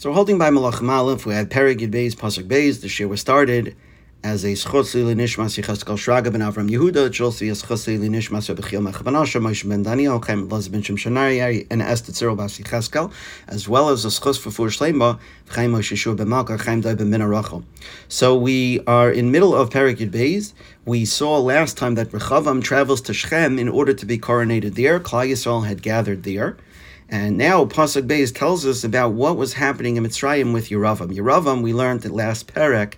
So holding by Malach Malif, we had Perig Yud Beis, Pasuk Beis. The shir was started as a schutz li nishmas yichas shraga ben Avram Yehuda. It also a schutz li nishmas Bechil Mechabanasha, Moshe ben Daniel, Chaim Lez ben Shemshanari, and Esther Tzirol Bas Yichaskel, as well as a schutz for Fur Shleima, Chaim Moshe Shur ben Malka, Chaim Dai ben Minarachel. So we are in middle of Perik Yud Beis. We saw last time that Rechavam travels to Shechem in order to be coronated there. Klal Yisrael had gathered there. And now Pasuk Beis tells us about what was happening in Mitzrayim with Yeravam. Yeravam, we learned at last Perek,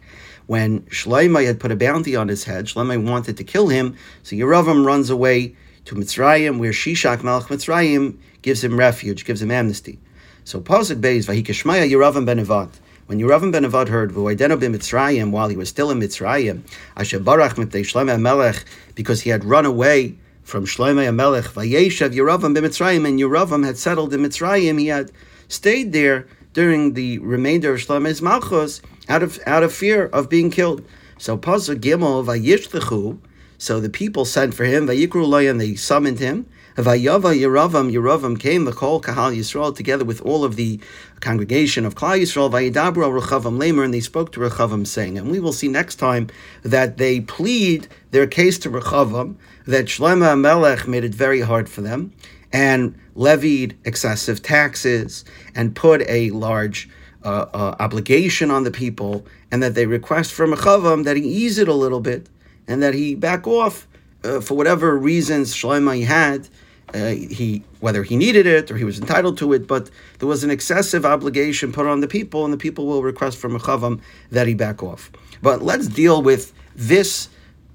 when Shloimeh had put a bounty on his head, Shloimeh wanted to kill him, so Yeravam runs away to Mitzrayim, where Shishak Malach Mitzrayim gives him refuge, gives him amnesty. So Pasuk Beis, Vahikashmaya Yeravam ben Evat. When Yeravam ben Evad heard V'oidenu ben Mitzrayim while he was still in Mitzrayim, Asher Barach Mipnei Shloimeh Melech, because he had run away from Shloimeh Amelech, Vayeshev Yeravam b'Mitzrayim, and Yeravam had settled in Mitzrayim. He had stayed there during the remainder of Shloimeh's Malchus out of out of fear of being killed. So Pasuk Gimel Vayishlechu. So the people sent for him. Vayikru and they summoned him. Vayava Yeravam, Yeravam came, the Kol Kahal Yisrael, together with all of the congregation of Klal Yisrael, Vayidabra Rechavam Lamer, and they spoke to Rechavam, saying, and we will see next time that they plead their case to Rechavam, that Shlema Melech made it very hard for them, and levied excessive taxes, and put a large uh, uh, obligation on the people, and that they request from Rechavam that he ease it a little bit, and that he back off uh, for whatever reasons Shlomo had, uh, he whether he needed it or he was entitled to it, but there was an excessive obligation put on the people, and the people will request from Chavam that he back off. But let's deal with this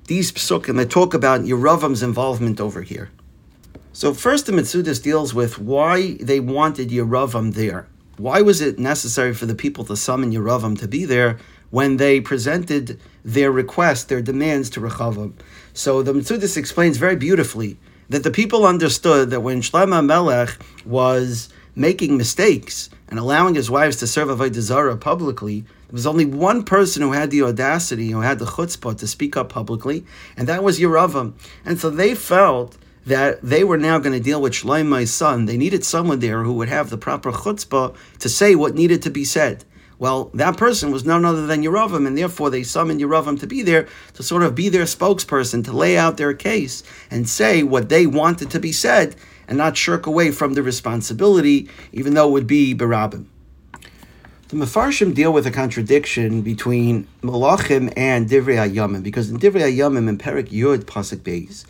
these psukim that talk about Yeravam's involvement over here. So first, the Mitzudis deals with why they wanted Yeravam there. Why was it necessary for the people to summon Yeravam to be there when they presented their request, their demands to Rechavam? So the Mitzudis explains very beautifully that the people understood that when Shlomo Melech was making mistakes and allowing his wives to serve Avodah Zarah publicly, there was only one person who had the audacity, who had the chutzpah to speak up publicly, and that was Yeravam. And so they felt that they were now going to deal with Shlomo's son. They needed someone there who would have the proper chutzpah to say what needed to be said. Well, that person was none other than Yeravam, and therefore they summoned Yeravam to be there to sort of be their spokesperson, to lay out their case and say what they wanted to be said, and not shirk away from the responsibility, even though it would be Barabim. The Mefarshim deal with a contradiction between Melachim and Divrei Ayamim, because in Divrei Ayamim in Perik Yud Pasuk Beis,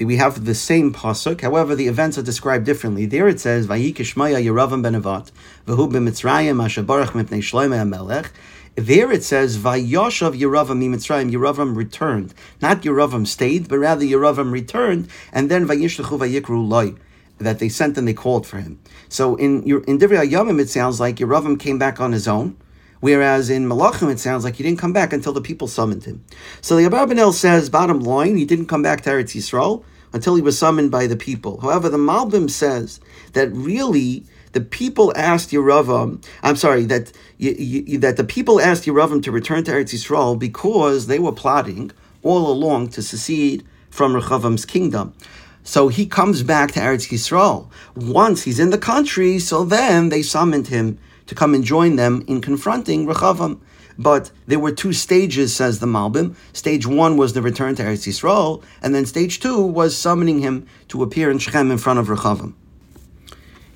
we have the same pasuk. However, the events are described differently. There it says, "Vayikishmaya Yeravam ben Avat, v'hu b'Mitzrayim asher barach mipnei Shloimeh Amelech." There it says, "Vayoshav Yeravam mitzrayim." Yeravam returned, not Yeravam stayed, but rather Yeravam returned, and then Vayishlechu Vayikru Loi that they sent and they called for him. So in in Divrei Yamim, it sounds like Yeravam came back on his own. Whereas in Melachim, it sounds like he didn't come back until the people summoned him. So the Abarbanel says, bottom line, he didn't come back to Eretz Yisrael until he was summoned by the people. However, the Malbim says that really the people asked Yeravam, I'm sorry, that that the people asked Yeravam to return to Eretz Yisrael because they were plotting all along to secede from Rechavam's kingdom. So he comes back to Eretz Yisrael. Once he's in the country, so then they summoned him to come and join them in confronting Rechavam. But there were two stages, says the Malbim. Stage one was the return to Eretz Yisrael, and then stage two was summoning him to appear in Shechem in front of Rechavam.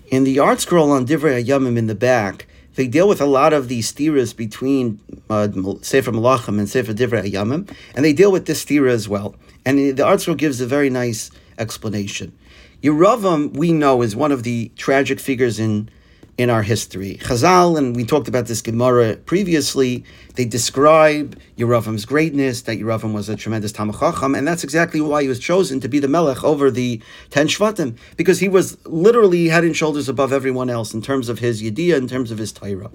In the ArtScroll on Divrei Yamim in the back, they deal with a lot of these stiras between uh, Sefer Melachim and Sefer Divrei Yamim, and they deal with this stira as well. And the ArtScroll gives a very nice explanation. Yeravam, we know, is one of the tragic figures in in our history. Chazal, and we talked about this Gemara previously, they describe Yeravam's greatness, that Yeravam was a tremendous Tamachacham, and that's exactly why he was chosen to be the Melech over the ten Shvatim, because he was literally head and shoulders above everyone else in terms of his Yediyah, in terms of his Torah.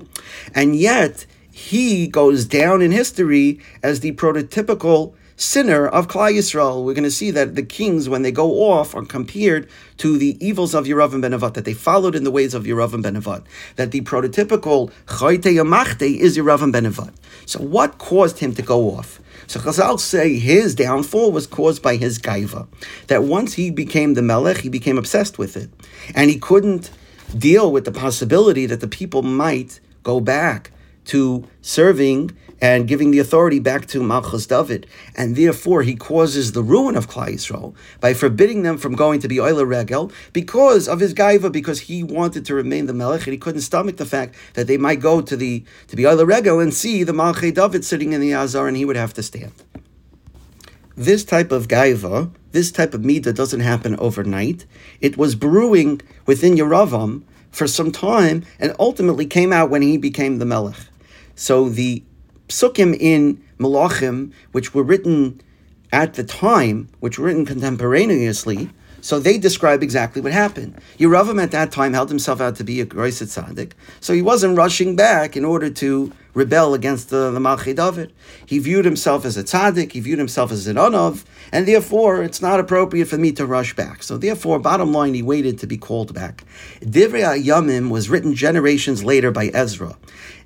And yet, he goes down in history as the prototypical sinner of Klal Yisrael. We're going to see that the kings, when they go off, are compared to the evils of Yeravam ben Avat, that they followed in the ways of Yeravam ben Avat, that the prototypical Chayte Yamachte is Yeravam ben Avat. So what caused him to go off? So Chazal say his downfall was caused by his gaiva. That once he became the melech, he became obsessed with it. And he couldn't deal with the possibility that the people might go back to serving and giving the authority back to Malchus David. And therefore, he causes the ruin of Klal Yisrael by forbidding them from going to be Oileh Regel because of his gaiva, because he wanted to remain the Melech, and he couldn't stomach the fact that they might go to the to be Oileh Regel and see the Malchei David sitting in the Azar, and he would have to stand. This type of gaiva, this type of midah doesn't happen overnight. It was brewing within Yeravam for some time, and ultimately came out when he became the Melech. So the psukim in Melachim, which were written at the time, which were written contemporaneously, so they describe exactly what happened. Yeravam at that time held himself out to be a Groiset Tzaddik, so he wasn't rushing back in order to rebel against the, the David. He viewed himself as a tzaddik, he viewed himself as an anov, and therefore it's not appropriate for me to rush back. So therefore, bottom line, he waited to be called back. Divrei Yamim was written generations later by Ezra.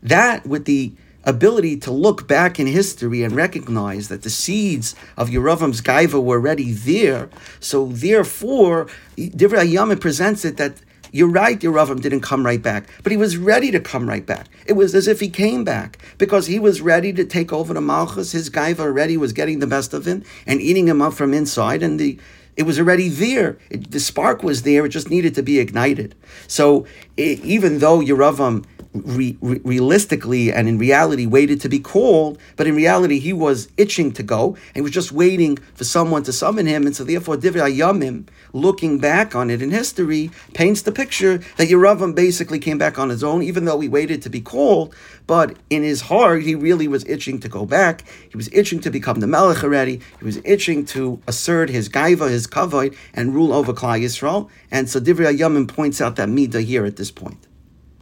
That, with the ability to look back in history and recognize that the seeds of Yeravam's Gaiva were already there. So therefore, Divrei Yamim presents it that you're right, Yeravam didn't come right back, but he was ready to come right back. It was as if he came back because he was ready to take over the Malchus. His Gaiva already was getting the best of him and eating him up from inside, and the it was already there. It, the spark was there. It just needed to be ignited. So it, even though Yeravam re, re, realistically and in reality waited to be called, but in reality he was itching to go and he was just waiting for someone to summon him. And so therefore, Divrei Yamim, looking back on it in history, paints the picture that Yeravam basically came back on his own, even though he waited to be called. But in his heart, he really was itching to go back. He was itching to become the Melech already. He was itching to assert his gaiva, his kavod, and rule over Klal Yisrael. And so Divrei Yamim points out that midah here at this point.